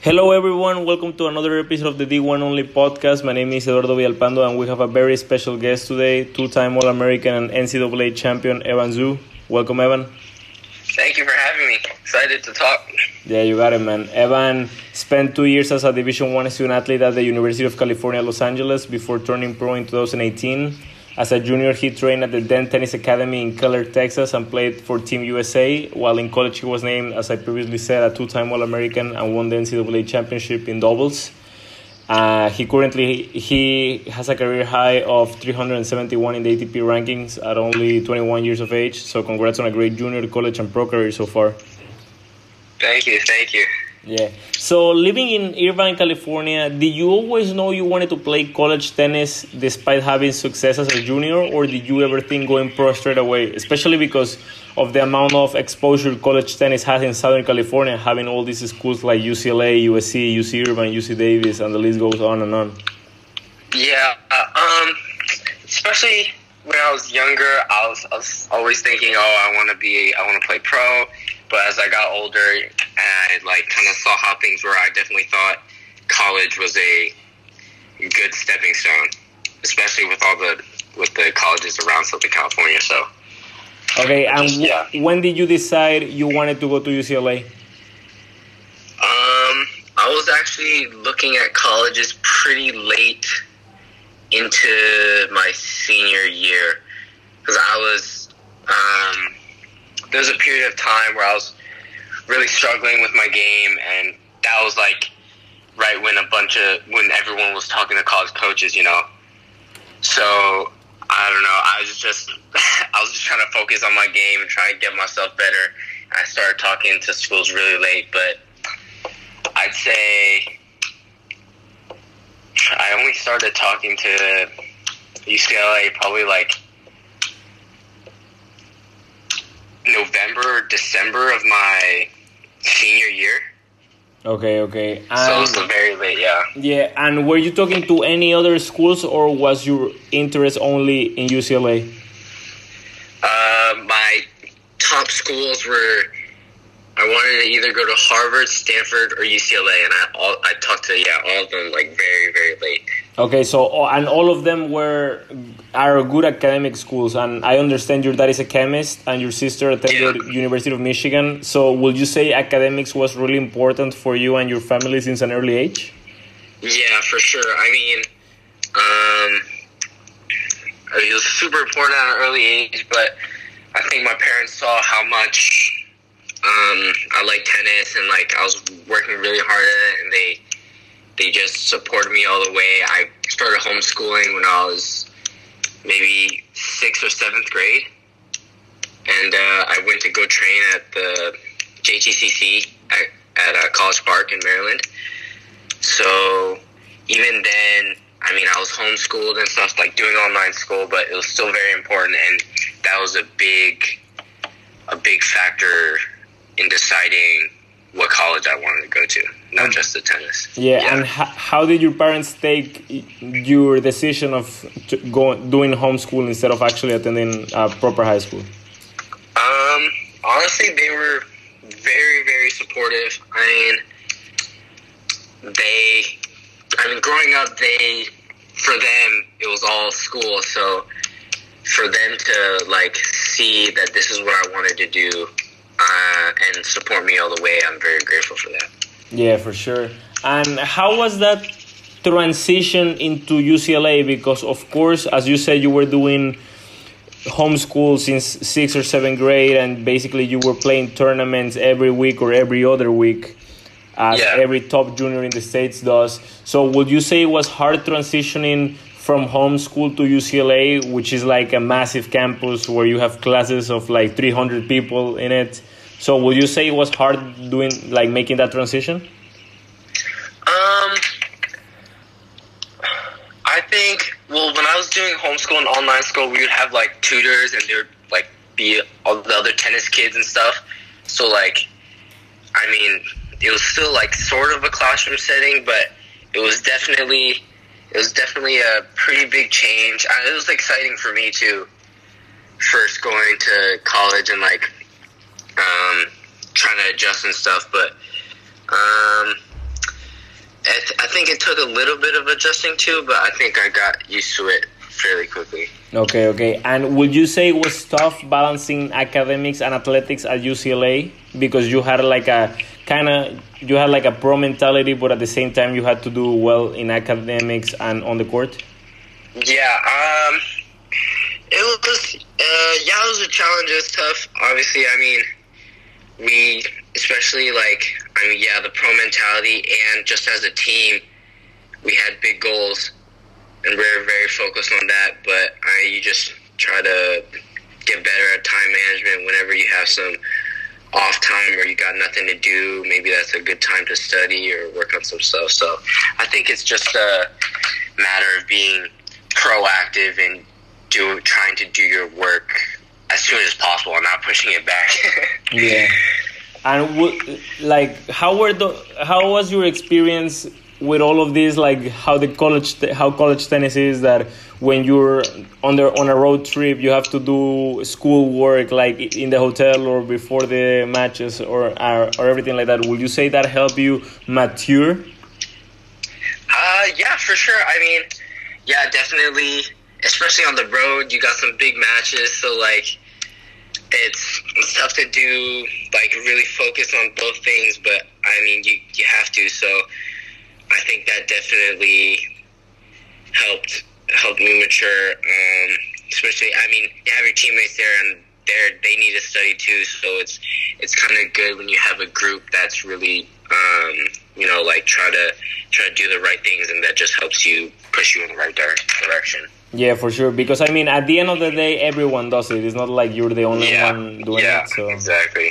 Hello, everyone. Welcome to another episode of the D1 Only podcast. My name is Eduardo Villalpando, and we have a very special guest today two time All American and NCAA champion, Evan Zhu. Welcome, Evan. Thank you for having me. Excited to talk. Yeah, you got it, man. Evan spent two years as a Division One student athlete at the University of California, Los Angeles, before turning pro in 2018. As a junior, he trained at the Dent Tennis Academy in Keller, Texas, and played for Team USA. While in college, he was named, as I previously said, a two-time All-American and won the NCAA championship in doubles. Uh, he currently he has a career high of 371 in the ATP rankings at only 21 years of age. So congrats on a great junior, college, and pro career so far. Thank you, thank you. Yeah. So living in Irvine, California, did you always know you wanted to play college tennis despite having success as a junior, or did you ever think going pro straight away? Especially because of the amount of exposure college tennis has in Southern California, having all these schools like UCLA, USC, UC Irvine, UC Davis, and the list goes on and on. Yeah. Uh, um. Especially when I was younger, I was, I was always thinking, oh, I want to be, I want to play pro but as I got older and I like kind of saw how things were, I definitely thought college was a good stepping stone, especially with all the with the colleges around Southern California. So. Okay, and yeah. when did you decide you wanted to go to UCLA? Um, I was actually looking at colleges pretty late into my senior year because I was um, there was a period of time where I was really struggling with my game, and that was like right when a bunch of when everyone was talking to college coaches, you know. So I don't know. I was just I was just trying to focus on my game and try to get myself better. I started talking to schools really late, but I'd say I only started talking to UCLA probably like November, December of my senior year. Okay, okay. And so it's very late, yeah. Yeah, and were you talking to any other schools, or was your interest only in UCLA? Uh, my top schools were. I wanted to either go to Harvard, Stanford, or UCLA, and I all I talked to yeah all of them like very very late. Okay, so and all of them were are good academic schools, and I understand your dad is a chemist and your sister attended yeah. University of Michigan. So, would you say academics was really important for you and your family since an early age? Yeah, for sure. I mean, um, it was super important at an early age, but I think my parents saw how much um, I like tennis and like I was working really hard at it, and they they just supported me all the way. I started homeschooling when I was maybe sixth or seventh grade, and uh, I went to go train at the JTCC at, at uh, College Park in Maryland. So even then, I mean, I was homeschooled and stuff, like doing online school, but it was still very important, and that was a big, a big factor in deciding what college I wanted to go to, not just the tennis. Yeah, yeah. and h- how did your parents take your decision of going doing homeschool instead of actually attending a proper high school? Um, honestly, they were very, very supportive. I mean, they, I mean, growing up, they, for them, it was all school. So for them to like see that this is what I wanted to do uh, and support me all the way. I'm very grateful for that. Yeah, for sure. And how was that transition into UCLA? Because of course, as you said, you were doing homeschool since sixth or seventh grade, and basically you were playing tournaments every week or every other week, as yeah. every top junior in the states does. So, would you say it was hard transitioning from homeschool to UCLA, which is like a massive campus where you have classes of like 300 people in it. So would you say it was hard doing like making that transition? Um, I think well when I was doing homeschool and online school, we would have like tutors and there would like be all the other tennis kids and stuff. So like, I mean, it was still like sort of a classroom setting, but it was definitely it was definitely a pretty big change. It was exciting for me too. First going to college and like um, trying to adjust and stuff, but um, I, th- I think it took a little bit of adjusting too. but I think I got used to it fairly quickly. Okay, okay. And would you say it was tough balancing academics and athletics at UCLA because you had like a kind of you had like a pro mentality, but at the same time you had to do well in academics and on the court? Yeah, um, it was uh, yeah, it was a challenge. It was tough. Obviously, I mean, we especially like I mean, yeah, the pro mentality and just as a team, we had big goals and we are very focused on that. But I, you just try to get better at time management whenever you have some off time or you got nothing to do. Maybe that's a good time to study or work on some stuff. So I think it's just a matter of being proactive and do trying to do your work as soon as possible and not pushing it back. yeah. And w- like, how were the how was your experience with all of this? Like, how the college how college tennis is that when you're on the on a road trip, you have to do school work like in the hotel or before the matches or or, or everything like that. Would you say that help you mature? Uh, yeah, for sure. I mean, yeah, definitely. Especially on the road, you got some big matches, so like it's, it's tough to do like really focus on both things. But I mean, you you have to. So I think that definitely helped helped me mature. Um, especially, I mean, you have your teammates there, and they they need to study too. So it's it's kind of good when you have a group that's really um, you know like try to try to do the right things, and that just helps you push you in the right direction. Yeah, for sure. Because I mean, at the end of the day, everyone does it. It's not like you're the only yeah. one doing yeah, it. So exactly.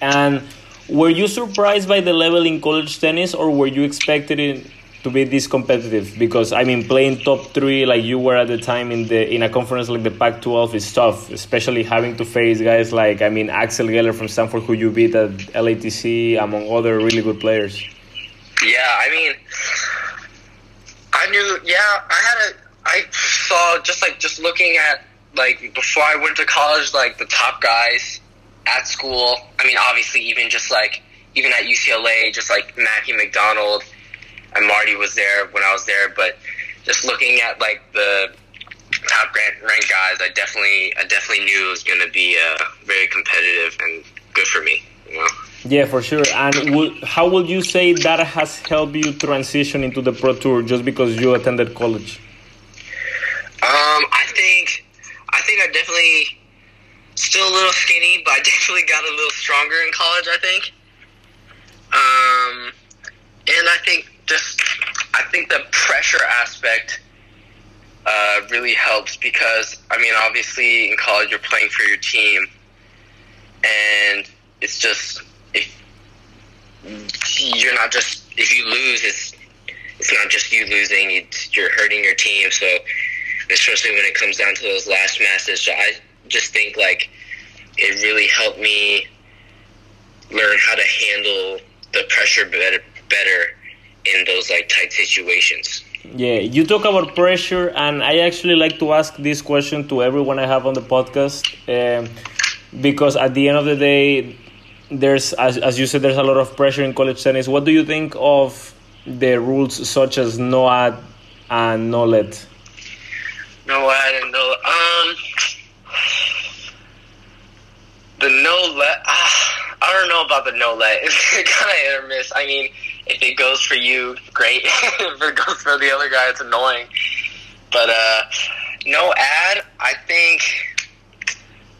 And were you surprised by the level in college tennis, or were you expected it to be this competitive? Because I mean, playing top three like you were at the time in the in a conference like the Pac-12 is tough, especially having to face guys like I mean Axel Geller from Stanford, who you beat at LATC, among other really good players. Yeah, I mean, I knew. Yeah, I had a. I saw just like just looking at like before I went to college, like the top guys at school. I mean, obviously, even just like even at UCLA, just like Matthew McDonald and Marty was there when I was there. But just looking at like the top ranked rank guys, I definitely I definitely knew it was going to be uh, very competitive and good for me. You know. Yeah, for sure. And would, how would you say that has helped you transition into the pro tour just because you attended college? Um, I think I think I definitely still a little skinny, but I definitely got a little stronger in college. I think. Um, and I think just I think the pressure aspect uh, really helps because I mean, obviously in college you're playing for your team, and it's just if you're not just if you lose, it's it's not just you losing; it's, you're hurting your team. So especially when it comes down to those last matches. I just think like it really helped me learn how to handle the pressure better, better in those like tight situations. Yeah, you talk about pressure, and I actually like to ask this question to everyone I have on the podcast, um, because at the end of the day, there's as as you said, there's a lot of pressure in college tennis. What do you think of the rules such as no ad and no let? No, I didn't know. Um, the no let. Uh, I don't know about the no let. It's kind of hit or miss. I mean, if it goes for you, great. if it goes for the other guy, it's annoying. But uh, no ad. I think.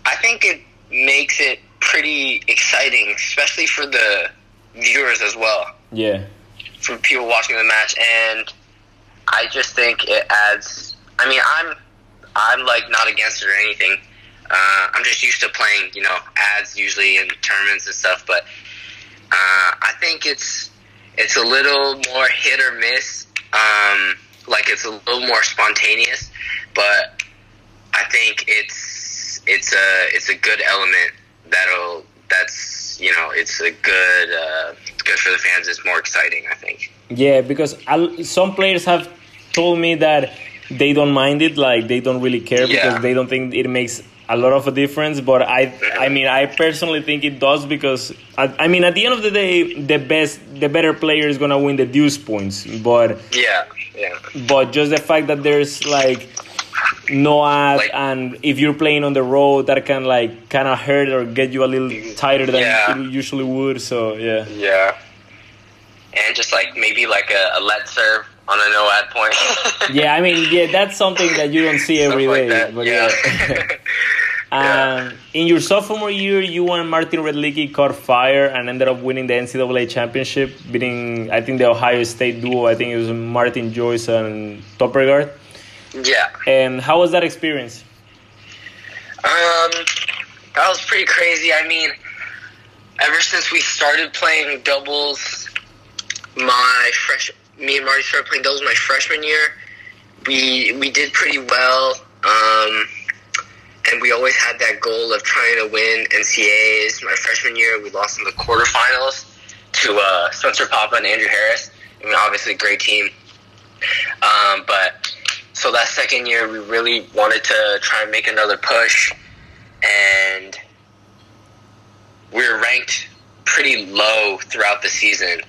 I think it makes it pretty exciting, especially for the viewers as well. Yeah. For people watching the match, and I just think it adds I mean, I'm I'm like not against it or anything. Uh, I'm just used to playing, you know, ads usually in tournaments and stuff. But uh, I think it's it's a little more hit or miss. Um, like it's a little more spontaneous, but I think it's it's a it's a good element that'll that's you know it's a good uh, good for the fans. It's more exciting, I think. Yeah, because some players have told me that they don't mind it like they don't really care Yeah. because they don't think it makes a lot of a difference, but I I mean I personally think it does because I, I mean at the end of the day the best the better player is gonna win the deuce points, but yeah, yeah. But just the fact that there's like no ad like, and if you're playing on the road that can like kind of hurt or get you a little tighter than yeah. you usually would. So yeah. Yeah. And just like maybe like a, a let serve on a no ad point. yeah, I mean, yeah, that's something that you don't see every day. Like but yeah. yeah. yeah. in your sophomore year, you and Martin Redlicki caught fire and ended up winning the NCAA championship, beating I think the Ohio State duo. I think it was Martin Joyce and Torpegaard. Yeah. And how was that experience? Um, that was pretty crazy. I mean, ever since we started playing doubles, my fresh me and Marty started playing doubles my freshman year. We we did pretty well, um, and we always had that goal of trying to win NCAAs. My freshman year, we lost in the quarterfinals to uh, Spencer Papa and Andrew Harris. I mean, obviously, great team. Um, but so that second year, we really wanted to try and make another push, and we were ranked pretty low throughout the season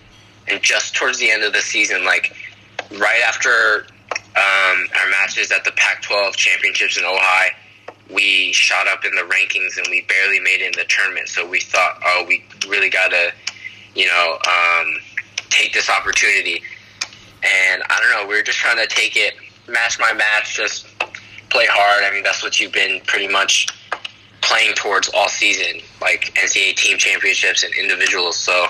and just towards the end of the season, like right after um, our matches at the Pac-12 championships in Ojai, we shot up in the rankings and we barely made it in the tournament. So we thought, oh, we really got to, you know, um, take this opportunity. And I don't know, we were just trying to take it match my match, just play hard. I mean, that's what you've been pretty much playing towards all season, like NCAA team championships and individuals. So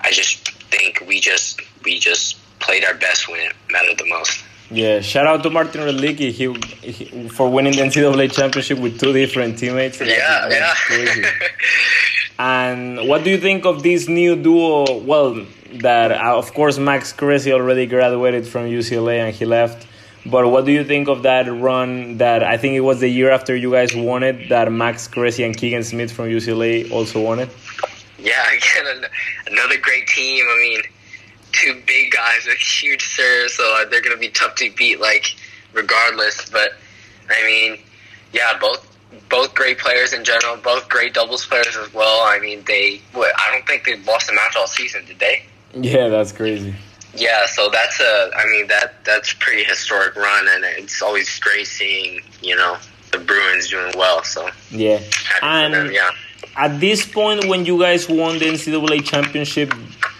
I just think we just we just played our best when it mattered the most. Yeah, shout out to Martin Redlicki he, he, for winning the NCAA championship with two different teammates. Yeah, yeah. and what do you think of this new duo? Well, that uh, of course Max Cressy already graduated from UCLA and he left. But what do you think of that run? That I think it was the year after you guys won it. That Max Cressy and Keegan Smith from UCLA also won it yeah, again, another great team. I mean, two big guys with huge serves, so uh, they're going to be tough to beat, like regardless. But I mean, yeah, both both great players in general, both great doubles players as well. I mean, they what, I don't think they lost a match all season, did they? Yeah, that's crazy. Yeah, so that's a I mean that that's pretty historic run, and it's always great seeing you know the Bruins doing well. So yeah, and them, yeah at this point when you guys won the NCAA championship,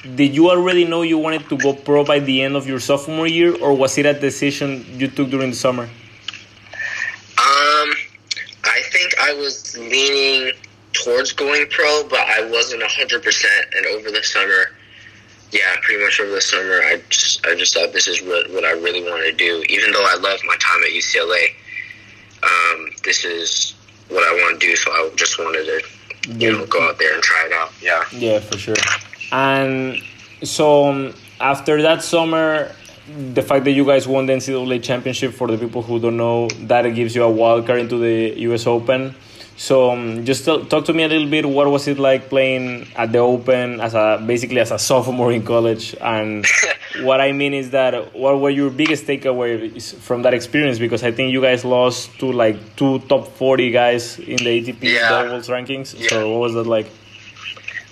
did you already know you wanted to go pro by the end of your sophomore year, or was it a decision you took during the summer? Um, I think I was leaning towards going pro, but I wasn't hundred percent. And over the summer, yeah, pretty much over the summer, I just I just thought this is what what I really want to do. Even though I love my time at UCLA, um, this is what I want to do. So I just wanted to you know, go out there and try it out. Yeah. Yeah, for sure. And so um, after that summer, the fact that you guys won the NCAA championship, for the people who don't know, that gives you a wild card into the U.S. Open. So um, just talk to me a little bit. What was it like playing at the Open as a basically as a sophomore in college? And what I mean is that what were your biggest takeaways from that experience? Because I think you guys lost to like two top forty guys in the ATP yeah. doubles rankings. Yeah. So what was that like?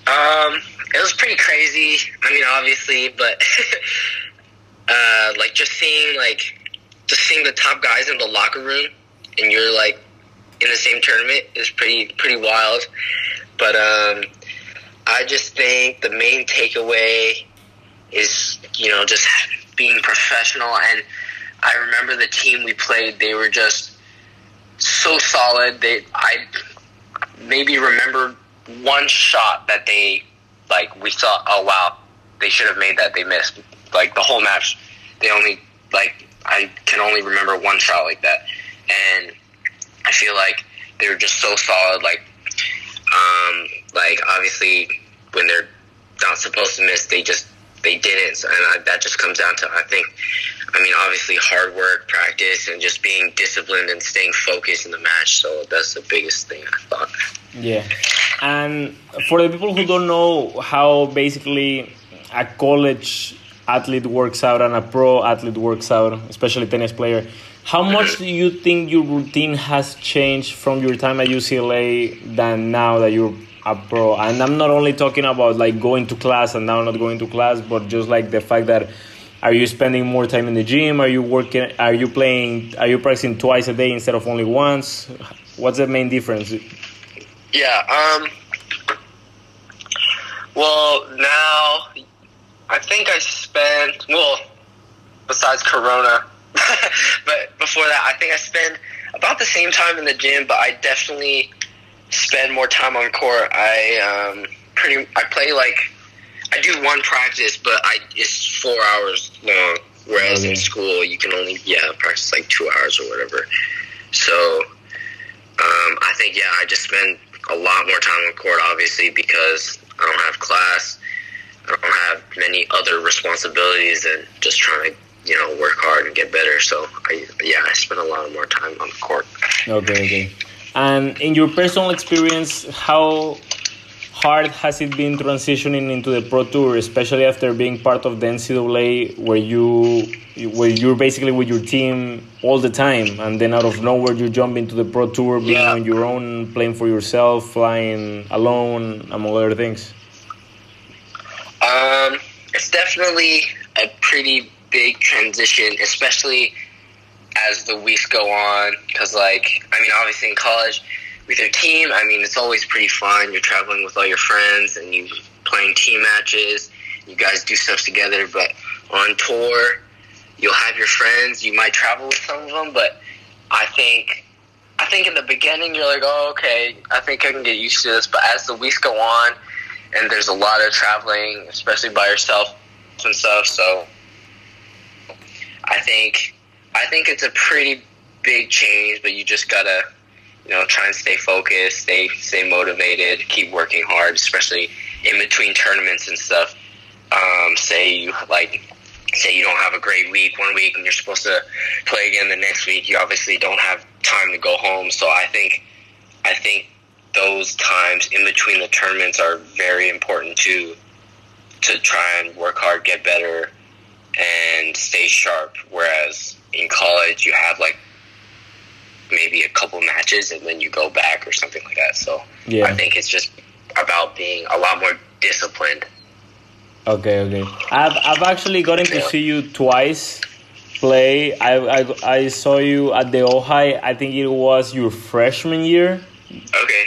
Um, it was pretty crazy. I mean, obviously, but uh, like just seeing like just seeing the top guys in the locker room, and you're like in the same tournament is pretty pretty wild. But um, I just think the main takeaway is you know just being professional. And I remember the team we played; they were just so solid. They I maybe remember one shot that they like we thought, oh wow, they should have made that. They missed like the whole match. They only like I can only remember one shot like that, and I feel like they were just so solid. Like, um, like obviously when they're not supposed to miss, they just they didn't, and I, that just comes down to I think. I mean, obviously, hard work, practice, and just being disciplined and staying focused in the match. So that's the biggest thing I thought. Yeah, and for the people who don't know how basically a college athlete works out and a pro athlete works out, especially tennis player. How mm-hmm. much do you think your routine has changed from your time at UCLA than now that you're a pro? And I'm not only talking about like going to class and now not going to class, but just like the fact that are you spending more time in the gym? Are you working? Are you playing? Are you practicing twice a day instead of only once? What's the main difference? Yeah. Um. Well, now I think I spent well, besides Corona, but before that, I think I spend about the same time in the gym. But I definitely spend more time on court. I um pretty I play like I do one practice, but I it's four hours long. Whereas Okay. in school, you can only yeah practice like two hours or whatever. So um, I think yeah, I just spend a lot more time on court, obviously, because I don't have class. I don't have many other responsibilities than just trying to you know work hard and get better. So I yeah, I spend a lot more time on the court. Okay, okay. And in your personal experience, how hard has it been transitioning into the pro tour, especially after being part of the NCAA, where you where you're basically with your team all the time, and then out of nowhere you jump into the pro tour, being Yeah. on your own, playing for yourself, flying alone, among other things. Um, it's definitely a pretty big transition, especially as the weeks go on. Because, like, I mean, obviously in college with your team, I mean, it's always pretty fun. You're traveling with all your friends and you playing team matches. You guys do stuff together. But on tour, you'll have your friends. You might travel with some of them, but I think. I think in the beginning you're like, oh, okay, I think I can get used to this. But as the weeks go on, and there's a lot of traveling, especially by yourself and stuff. So I think I think it's a pretty big change, but you just gotta you know try and stay focused, stay stay motivated, keep working hard, especially in between tournaments and stuff. Um, say you like say you don't have a great week one week and you're supposed to play again the next week, you obviously don't have time to go home. So I think I think those times in between the tournaments are very important to to try and work hard, get better, and stay sharp. Whereas in college, you have like maybe a couple matches and then you go back or something like that. So Yeah. I think it's just about being a lot more disciplined. Okay, okay. I've I've actually gotten to see you twice play. I I, I saw you at the Ojai. I think it was your freshman year. Okay.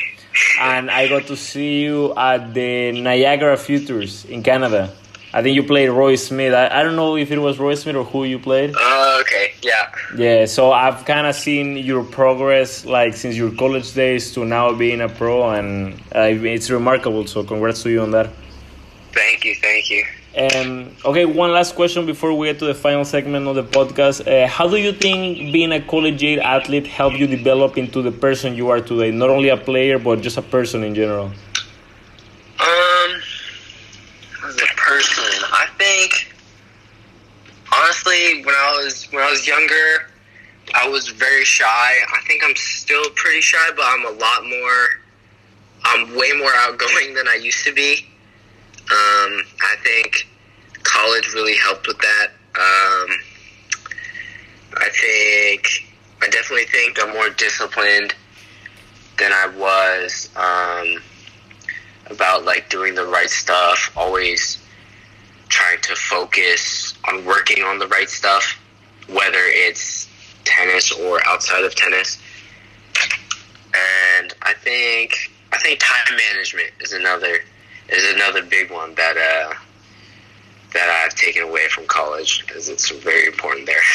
and I got to see you at the Niagara Futures in Canada. I think you played Roy Smith. I, I don't know if it was Roy Smith or who you played. Uh, okay. Yeah. Yeah, so I've kind of seen your progress, like since your college days to now being a pro, and uh, it's remarkable. So congrats to you on that. Thank you. Thank you. Um, okay, one last question before we get to the final segment of the podcast. Uh, how do you think being a collegiate athlete helped you develop into the person you are today? Not only a player, but just a person in general. Um, as a person, I think honestly, when I was when I was younger, I was very shy. I think I'm still pretty shy, but I'm a lot more. I'm way more outgoing than I used to be. Um, I think college really helped with that. Um, I think I definitely think I'm more disciplined than I was. Um, about like doing the right stuff, always trying to focus on working on the right stuff, whether it's tennis or outside of tennis. And I think I think time management is another is another big one that uh, that I've taken away from college because it's very important there.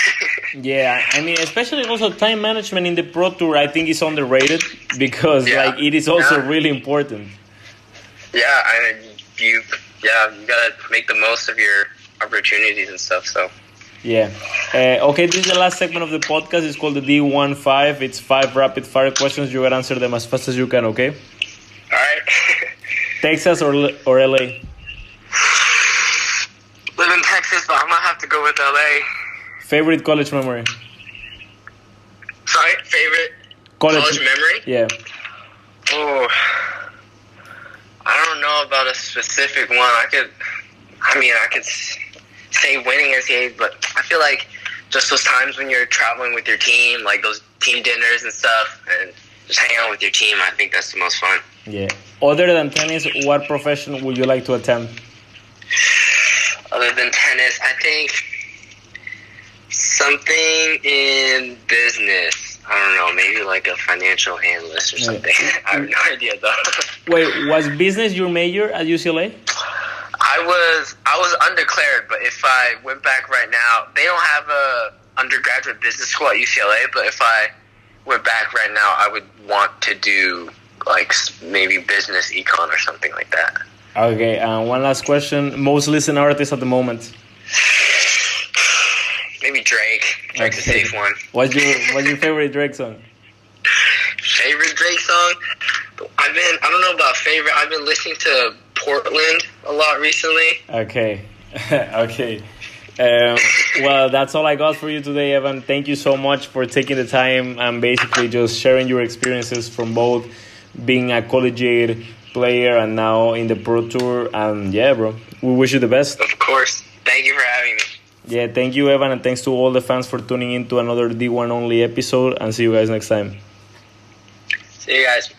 Yeah, I mean, especially also time management in the Pro Tour, I think is underrated because Yeah. like it is also Yeah. really important. yeah, I mean, you yeah you gotta make the most of your opportunities and stuff. So. Yeah. Uh, okay, this is the last segment of the podcast. It's called the D15. It's five rapid fire questions. You gotta answer them as fast as you can. Okay. All right. Texas or or LA? Live in Texas, but I'm gonna have to go with LA. Favorite college memory? Sorry, favorite College. college memory? Yeah. Oh, I don't know about a specific one. I could, I mean, I could say winning NCAA, but I feel like just those times when you're traveling with your team, like those team dinners and stuff, and just hanging out with your team, I think that's the most fun. Yeah. Other than tennis, what profession would you like to attempt? Other than tennis, I think something in business. I don't know, maybe like a financial analyst or something. I have no idea though. Wait, was business your major at UCLA? I was I was undeclared, but if I went back right now, they don't have a undergraduate business school at UCLA. But if I went back right now, I would want to do like maybe business econ or something like that. Okay, uh, one last question. Most listened artist at the moment? Maybe Drake. Drake's okay. a safe one. What's your What's your favorite Drake song? Favorite Drake song? I've been I don't know about favorite. I've been listening to Portland a lot recently. Okay, okay. Um, well, that's all I got for you today, Evan. Thank you so much for taking the time and basically just sharing your experiences from both being a collegiate player and now in the Pro Tour. And yeah, bro, we wish you the best. Of course. Thank you for having me. Yeah, thank you, Evan, and thanks to all the fans for tuning in to another D1 Only episode. And see you guys next time. See you guys.